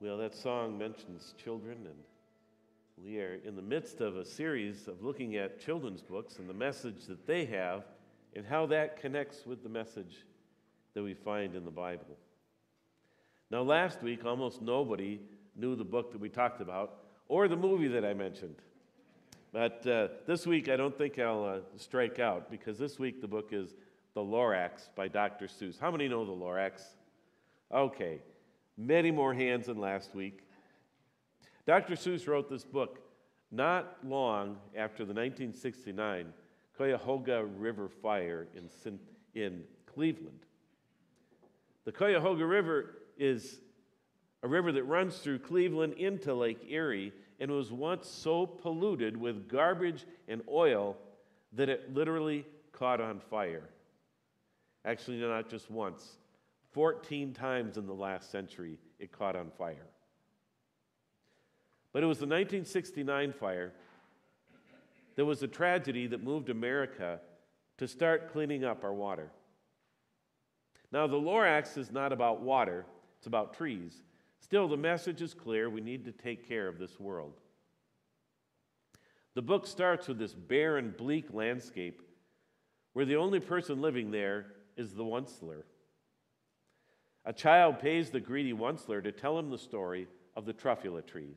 Well, that song mentions children, and we are in the midst of a series of looking at children's books and the message that they have and how that connects with the message that we find in the Bible. Now, last week, almost nobody knew the book that we talked about or the movie that I mentioned. But uh, this week, I don't think I'll uh, strike out because this week the book is The Lorax by Dr. Seuss. How many know The Lorax? Okay, many more hands than last week. Dr. Seuss wrote this book not long after the 1969 Cuyahoga River fire in, in Cleveland. The Cuyahoga River is a river that runs through Cleveland into Lake Erie and was once so polluted with garbage and oil that it literally caught on fire. Actually, not just once, 14 times in the last century it caught on fire. But it was the 1969 fire that was a tragedy that moved America to start cleaning up our water. Now, the Lorax is not about water, it's about trees. Still, the message is clear we need to take care of this world. The book starts with this barren, bleak landscape where the only person living there is the Onceler. A child pays the greedy Onceler to tell him the story of the truffula trees.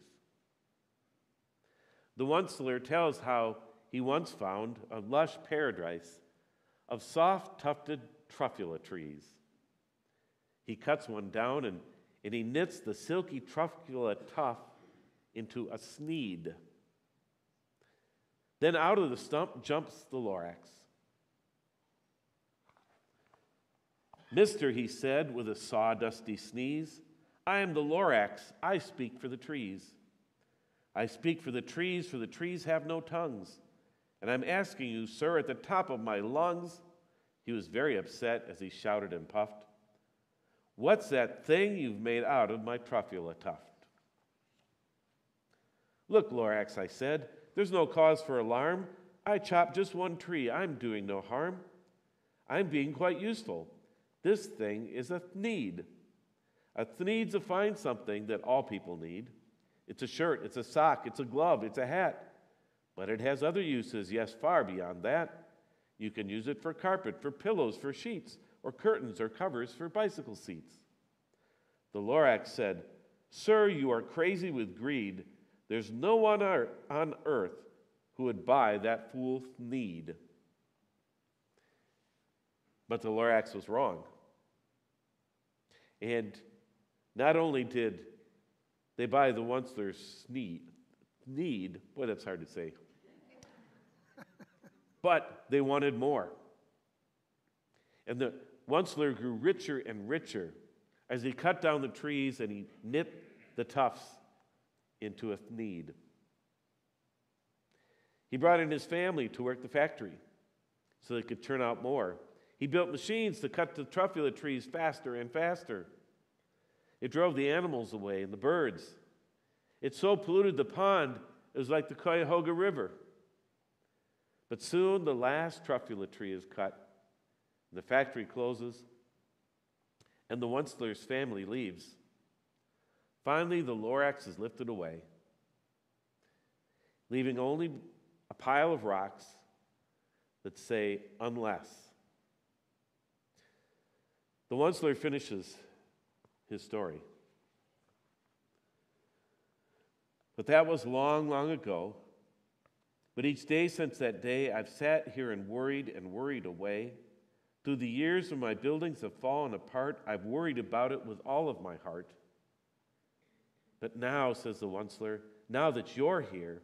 The Onceler tells how he once found a lush paradise of soft tufted truffula trees. He cuts one down and, and he knits the silky truffula tuft into a Thneed. Then out of the stump jumps the Lorax. Mister, he said with a sawdusty sneeze, I am the Lorax. I speak for the trees. I speak for the trees, for the trees have no tongues. And I'm asking you, sir, at the top of my lungs, he was very upset as he shouted and puffed, What's that thing you've made out of my truffula tuft? Look, Lorax, I said, there's no cause for alarm. I chopped just one tree. I'm doing no harm. I'm being quite useful. This thing is a Thneed. A Thneed's to find something that all people need. It's a shirt, it's a sock, it's a glove, it's a hat. But it has other uses, yes, far beyond that. You can use it for carpet, for pillows, for sheets, or curtains or covers for bicycle seats. The Lorax said, Sir, you are crazy with greed. There's no one on earth who would buy that fool's Thneed. But the Lorax was wrong. And not only did they buy the Onceler's Thneed, Thneed, boy, that's hard to say, but they wanted more. And the Onceler grew richer and richer as he cut down the trees and he knit the tufts into a Thneed. He brought in his family to work the factory so they could turn out more. He built machines to cut the truffula trees faster and faster. It drove the animals away and the birds. It so polluted the pond, it was like the Cuyahoga River. But soon the last truffula tree is cut, the factory closes, and the Onceler's family leaves. Finally, the Lorax is lifted away, leaving only a pile of rocks that say, unless. The Onceler finishes his story. But that was long, long ago. But each day since that day, I've sat here and worried and worried away. Through the years when my buildings have fallen apart, I've worried about it with all of my heart. But now, says the Onceler, now that you're here,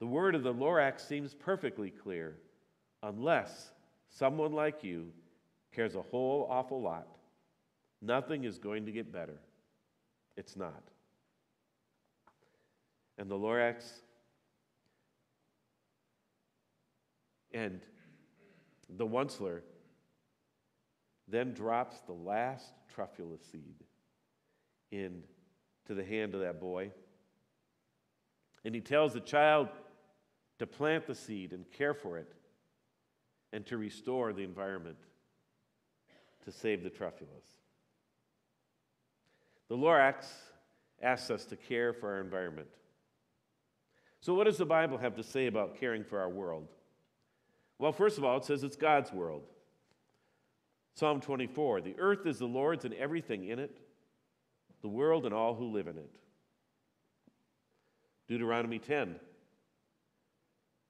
the word of the Lorax seems perfectly clear. Unless someone like you cares a whole awful lot, nothing is going to get better. It's not. And the Lorax And the Onceler then drops the last truffula seed into the hand of that boy. And he tells the child to plant the seed and care for it and to restore the environment to save the truffulas. The Lorax asks us to care for our environment. So, what does the Bible have to say about caring for our world? Well, first of all, it says it's God's world. Psalm 24 The earth is the Lord's and everything in it, the world and all who live in it. Deuteronomy 10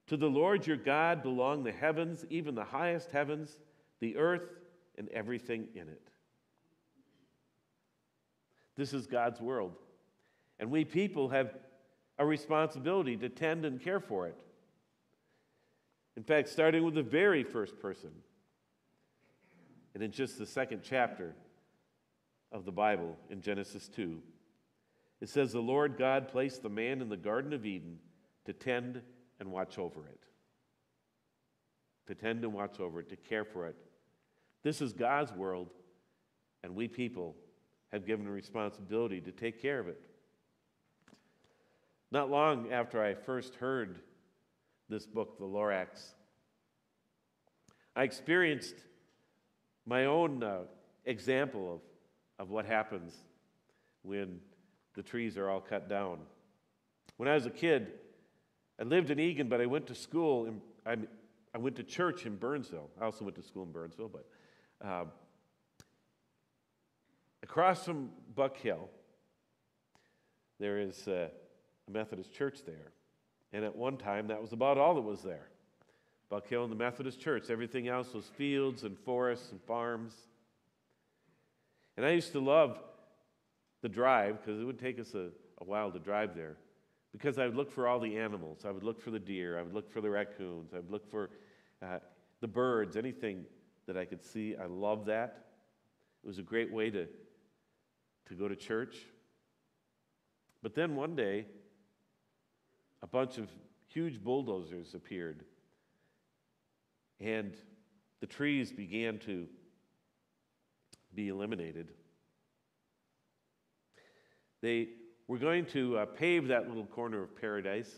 To the Lord your God belong the heavens, even the highest heavens, the earth, and everything in it. This is God's world. And we people have a responsibility to tend and care for it. In fact, starting with the very first person, and in just the second chapter of the Bible, in Genesis 2, it says, The Lord God placed the man in the Garden of Eden to tend and watch over it. To tend and watch over it, to care for it. This is God's world, and we people have given a responsibility to take care of it. Not long after I first heard this book, The Lorax, I experienced my own uh, example of, of what happens when the trees are all cut down. When I was a kid, I lived in Eagan, but I went to school, in, I, I went to church in Burnsville. I also went to school in Burnsville, but um, across from Buck Hill, there is uh, a Methodist church there. And at one time, that was about all that was there. Buck Hill and the Methodist church. Everything else was fields and forests and farms. And I used to love the drive because it would take us a, a while to drive there because I would look for all the animals. I would look for the deer. I would look for the raccoons. I would look for uh, the birds, anything that I could see. I loved that. It was a great way to, to go to church. But then one day, a bunch of huge bulldozers appeared, and the trees began to be eliminated. They were going to uh, pave that little corner of paradise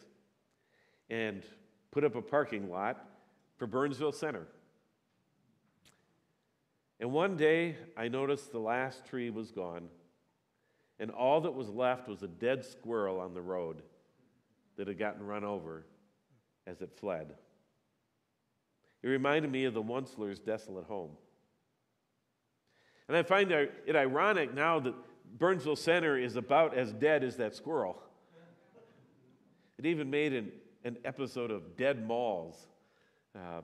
and put up a parking lot for Burnsville Center. And one day I noticed the last tree was gone, and all that was left was a dead squirrel on the road that had gotten run over as it fled. It reminded me of the Onceler's desolate home. And I find it ironic now that Burnsville Center is about as dead as that squirrel. It even made an, an episode of Dead Malls. Uh,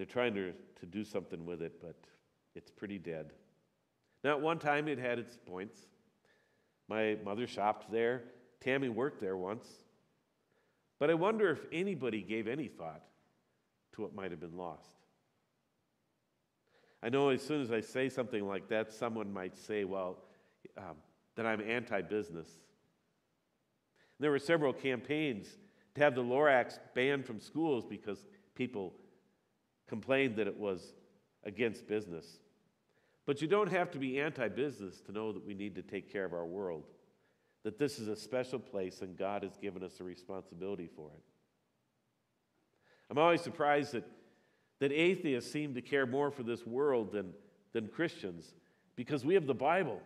they're trying to, to do something with it, but it's pretty dead. Now, at one time, it had its points. My mother shopped there. Tammy worked there once. But I wonder if anybody gave any thought to what might have been lost. I know as soon as I say something like that, someone might say, well, um, that I'm anti business. There were several campaigns to have the Lorax banned from schools because people complained that it was against business. But you don't have to be anti business to know that we need to take care of our world, that this is a special place and God has given us a responsibility for it. I'm always surprised that, that atheists seem to care more for this world than, than Christians because we have the Bible.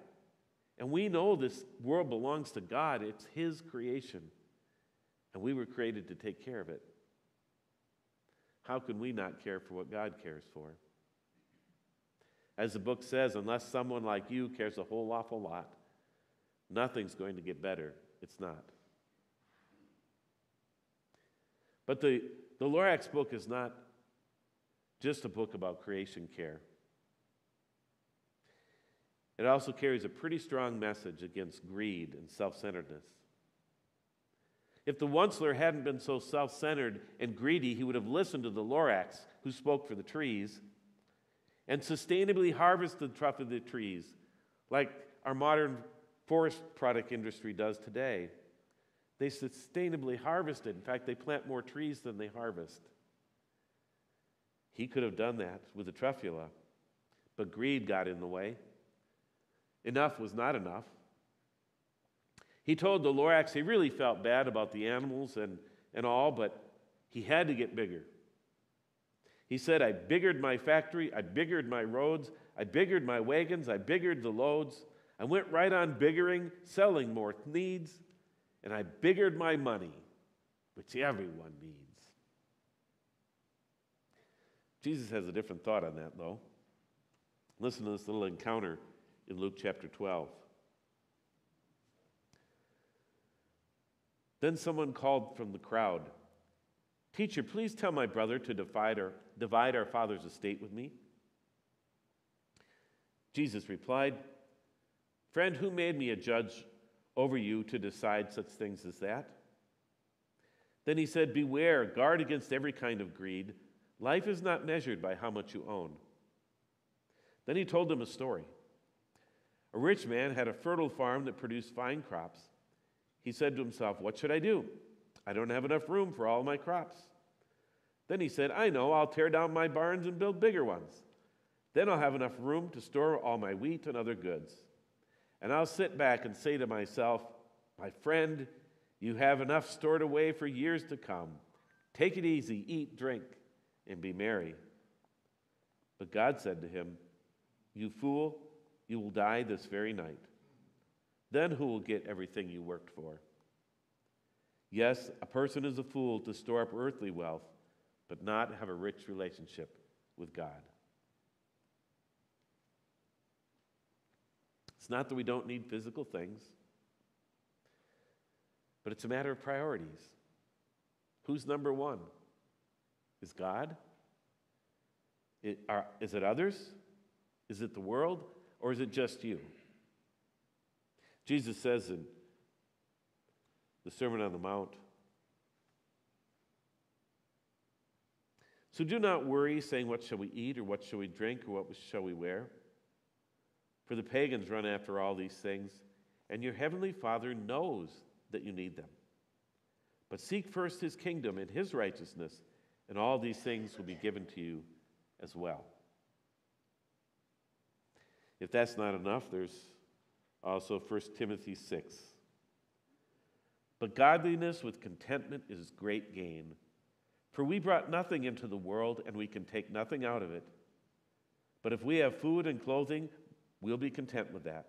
And we know this world belongs to God, it's His creation. And we were created to take care of it. How can we not care for what God cares for? As the book says, unless someone like you cares a whole awful lot, nothing's going to get better. It's not. But the, the Lorax book is not just a book about creation care. It also carries a pretty strong message against greed and self centeredness. If the Onceler hadn't been so self centered and greedy, he would have listened to the Lorax, who spoke for the trees, and sustainably harvested the truffula trees, like our modern forest product industry does today. They sustainably harvested. In fact, they plant more trees than they harvest. He could have done that with the truffula, but greed got in the way. Enough was not enough. He told the Lorax he really felt bad about the animals and, and all, but he had to get bigger. He said, I biggered my factory, I biggered my roads, I biggered my wagons, I biggered the loads, I went right on biggering, selling more Thneeds, and I biggered my money, which everyone needs. Jesus has a different thought on that, though. Listen to this little encounter in Luke chapter 12. Then someone called from the crowd, Teacher, please tell my brother to divide our, divide our father's estate with me. Jesus replied, Friend, who made me a judge over you to decide such things as that? Then he said, Beware, guard against every kind of greed. Life is not measured by how much you own. Then he told them a story. A rich man had a fertile farm that produced fine crops. He said to himself, What should I do? I don't have enough room for all my crops. Then he said, I know, I'll tear down my barns and build bigger ones. Then I'll have enough room to store all my wheat and other goods. And I'll sit back and say to myself, My friend, you have enough stored away for years to come. Take it easy, eat, drink, and be merry. But God said to him, You fool, you will die this very night. Then who will get everything you worked for? Yes, a person is a fool to store up earthly wealth, but not have a rich relationship with God. It's not that we don't need physical things, but it's a matter of priorities. Who's number one? Is God? Are, is it others? Is it the world? Or is it just you? Jesus says in the Sermon on the Mount So do not worry, saying, What shall we eat, or what shall we drink, or what shall we wear? For the pagans run after all these things, and your heavenly Father knows that you need them. But seek first his kingdom and his righteousness, and all these things will be given to you as well. If that's not enough, there's also 1 Timothy 6. But godliness with contentment is great gain. For we brought nothing into the world, and we can take nothing out of it. But if we have food and clothing, we'll be content with that.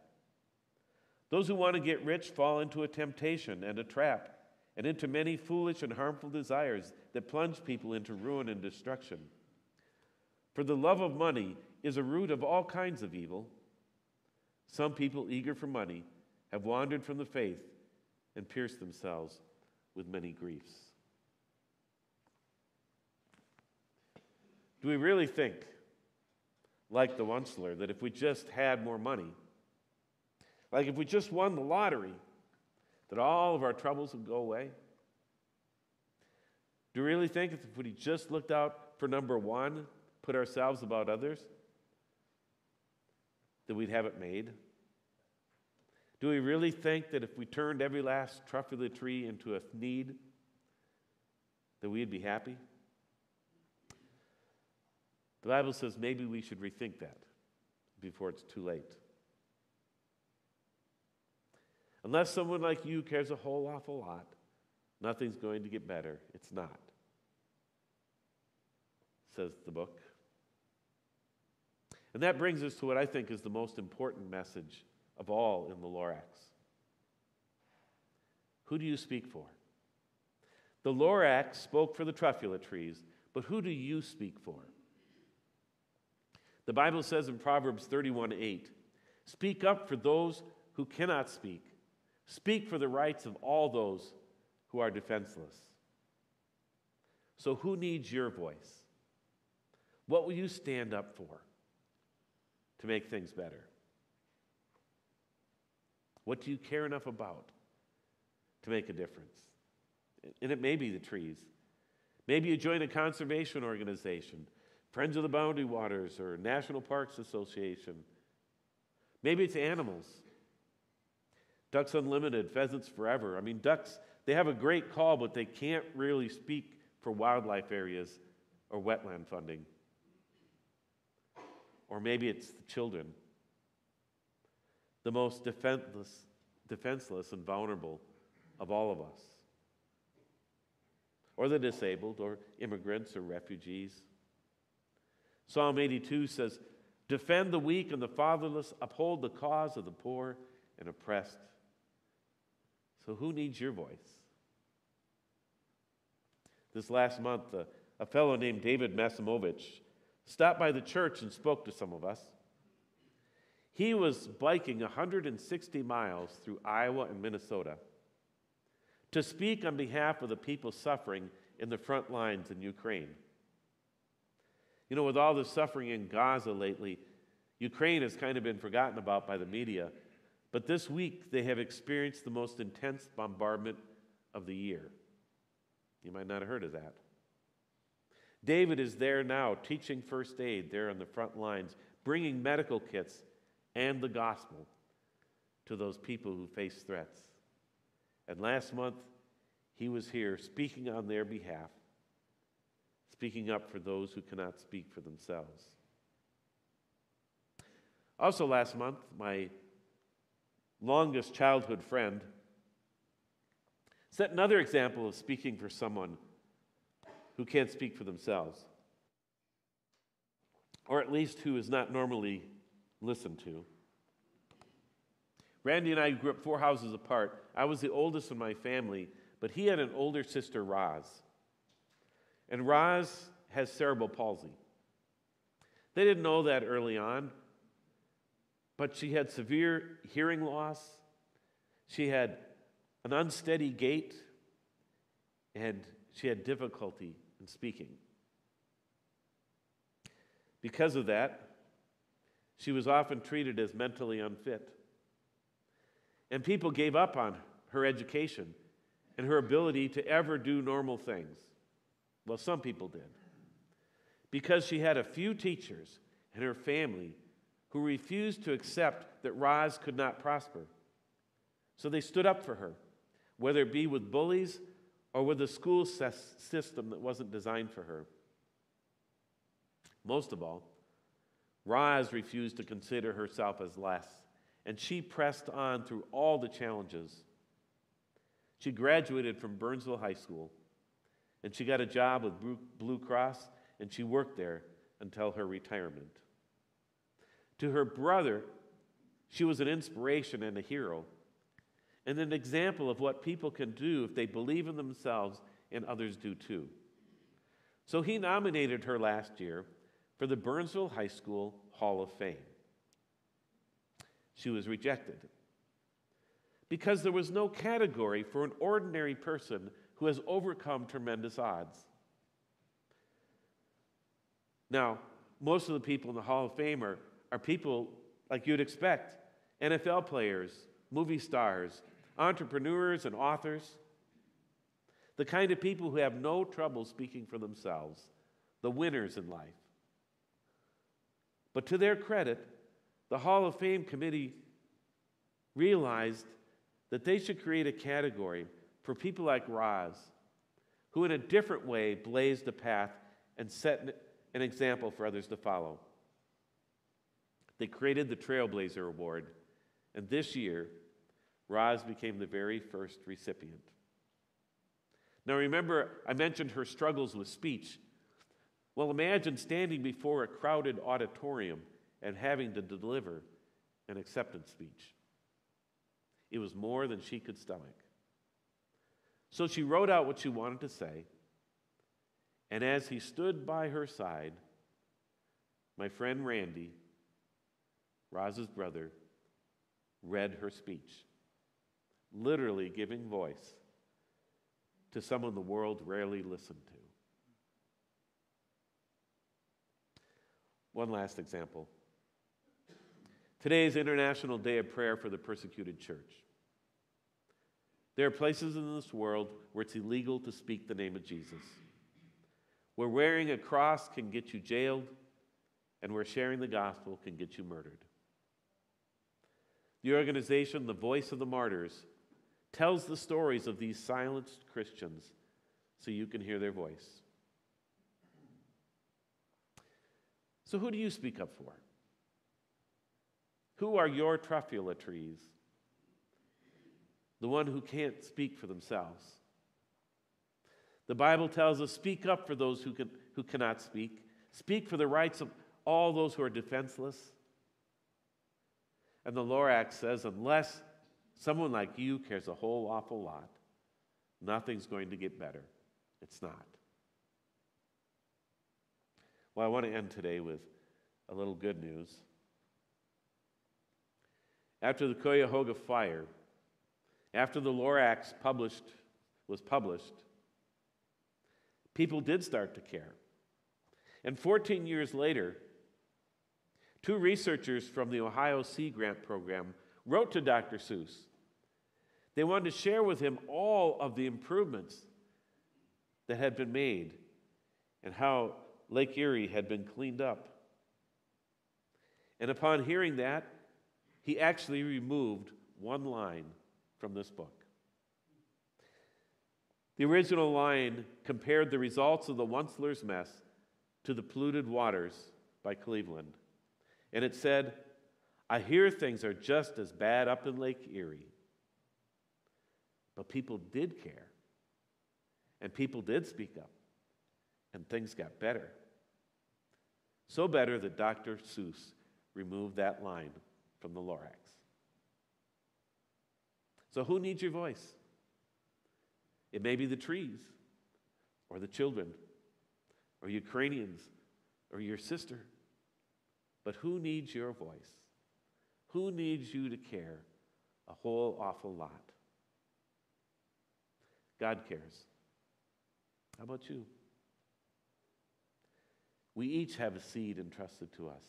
Those who want to get rich fall into a temptation and a trap, and into many foolish and harmful desires that plunge people into ruin and destruction. For the love of money is a root of all kinds of evil. Some people, eager for money, have wandered from the faith and pierced themselves with many griefs. Do we really think, like the Onceler, that if we just had more money, like if we just won the lottery, that all of our troubles would go away? Do we really think if we just looked out for number one, put ourselves above others, that we'd have it made? Do we really think that if we turned every last truffula tree into a Thneed, that we'd be happy? The Bible says maybe we should rethink that before it's too late. Unless someone like you cares a whole awful lot, nothing's going to get better. It's not, says the book. And that brings us to what I think is the most important message of all in the Lorax. Who do you speak for? The Lorax spoke for the truffula trees, but who do you speak for? The Bible says in Proverbs 31 8, Speak up for those who cannot speak, speak for the rights of all those who are defenseless. So, who needs your voice? What will you stand up for? To make things better? What do you care enough about to make a difference? And it may be the trees. Maybe you join a conservation organization, Friends of the Boundary Waters or National Parks Association. Maybe it's animals. Ducks Unlimited, Pheasants Forever. I mean, ducks, they have a great call, but they can't really speak for wildlife areas or wetland funding. Or maybe it's the children, the most defenseless, defenseless and vulnerable of all of us. Or the disabled, or immigrants, or refugees. Psalm 82 says, defend the weak and the fatherless, uphold the cause of the poor and oppressed. So, who needs your voice? This last month, uh, a fellow named David Masimovich stopped by the church and spoke to some of us. He was biking 160 miles through Iowa and Minnesota to speak on behalf of the people suffering in the front lines in Ukraine. You know, with all the suffering in Gaza lately, Ukraine has kind of been forgotten about by the media. But this week, they have experienced the most intense bombardment of the year. You might not have heard of that. David is there now teaching first aid there on the front lines, bringing medical kits and the gospel to those people who face threats. And last month, he was here speaking on their behalf, speaking up for those who cannot speak for themselves. Also, last month, my longest childhood friend set another example of speaking for someone who can't speak for themselves, or at least who is not normally listened to. Randy and I grew up four houses apart. I was the oldest in my family, but he had an older sister, Roz. And Roz has cerebral palsy. They didn't know that early on, but she had severe hearing loss. She had an unsteady gait, and she had difficulty in speaking. Because of that, she was often treated as mentally unfit. And people gave up on her education and her ability to ever do normal things. Well, some people did. Because she had a few teachers and her family who refused to accept that Roz could not prosper. So they stood up for her, whether it be with bullies or with a school system that wasn't designed for her. Most of all, Roz refused to consider herself as less, and she pressed on through all the challenges. She graduated from Burnsville High School, and she got a job with Blue Cross, and she worked there until her retirement. To her brother, she was an inspiration and a hero, and an example of what people can do if they believe in themselves and others do too. So he nominated her last year for the Burnsville High School Hall of Fame. She was rejected because there was no category for an ordinary person who has overcome tremendous odds. Now, most of the people in the Hall of Fame are are people like you'd expect NFL players, movie stars, entrepreneurs, and authors. The kind of people who have no trouble speaking for themselves, the winners in life. But to their credit, the Hall of Fame committee realized that they should create a category for people like Roz, who in a different way blazed a path and set an example for others to follow. They created the Trailblazer Award, and this year, Roz became the very first recipient. Now, remember, I mentioned her struggles with speech. Well, imagine standing before a crowded auditorium and having to deliver an acceptance speech. It was more than she could stomach. So she wrote out what she wanted to say, and as he stood by her side, my friend Randy Roz's brother, read her speech, literally giving voice to someone the world rarely listened to. One last example. Today is International Day of Prayer for the Persecuted Church. There are places in this world where it's illegal to speak the name of Jesus, where wearing a cross can get you jailed, and where sharing the gospel can get you murdered. The organization, The Voice of the Martyrs, tells the stories of these silenced Christians so you can hear their voice. So, who do you speak up for? Who are your truffula trees? The one who can't speak for themselves. The Bible tells us speak up for those who, can, who cannot speak, speak for the rights of all those who are defenseless. And the Lorax says, unless someone like you cares a whole awful lot, nothing's going to get better. It's not. Well, I want to end today with a little good news. After the Cuyahoga fire, after the Lorax published, was published, people did start to care. And 14 years later, two researchers from the Ohio Sea Grant Program wrote to Dr. Seuss. They wanted to share with him all of the improvements that had been made and how Lake Erie had been cleaned up. And upon hearing that, he actually removed one line from this book. The original line compared the results of the Onceler's mess to the polluted waters by Cleveland. And it said, I hear things are just as bad up in Lake Erie. But people did care, and people did speak up, and things got better. So better that Dr. Seuss removed that line from the Lorax. So, who needs your voice? It may be the trees, or the children, or Ukrainians, or your sister. But who needs your voice? Who needs you to care a whole awful lot? God cares. How about you? We each have a seed entrusted to us.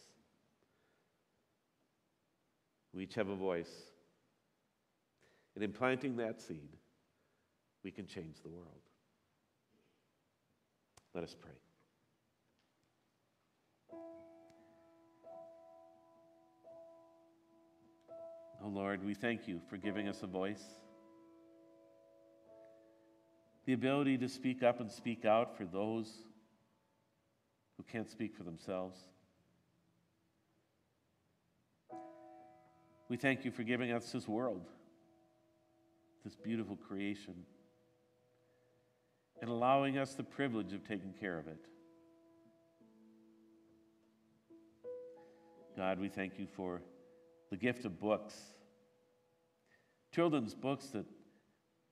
We each have a voice. And in planting that seed, we can change the world. Let us pray. Oh Lord, we thank you for giving us a voice, the ability to speak up and speak out for those who can't speak for themselves. We thank you for giving us this world, this beautiful creation, and allowing us the privilege of taking care of it. God, we thank you for the gift of books, children's books that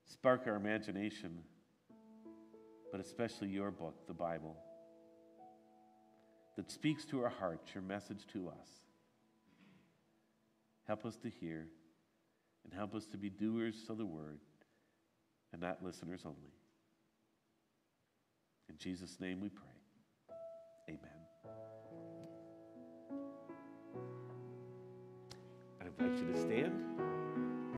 spark our imagination, but especially your book, the Bible that speaks to our hearts, your message to us. Help us to hear and help us to be doers of the word and not listeners only. In Jesus' name we pray. Invite you to stand.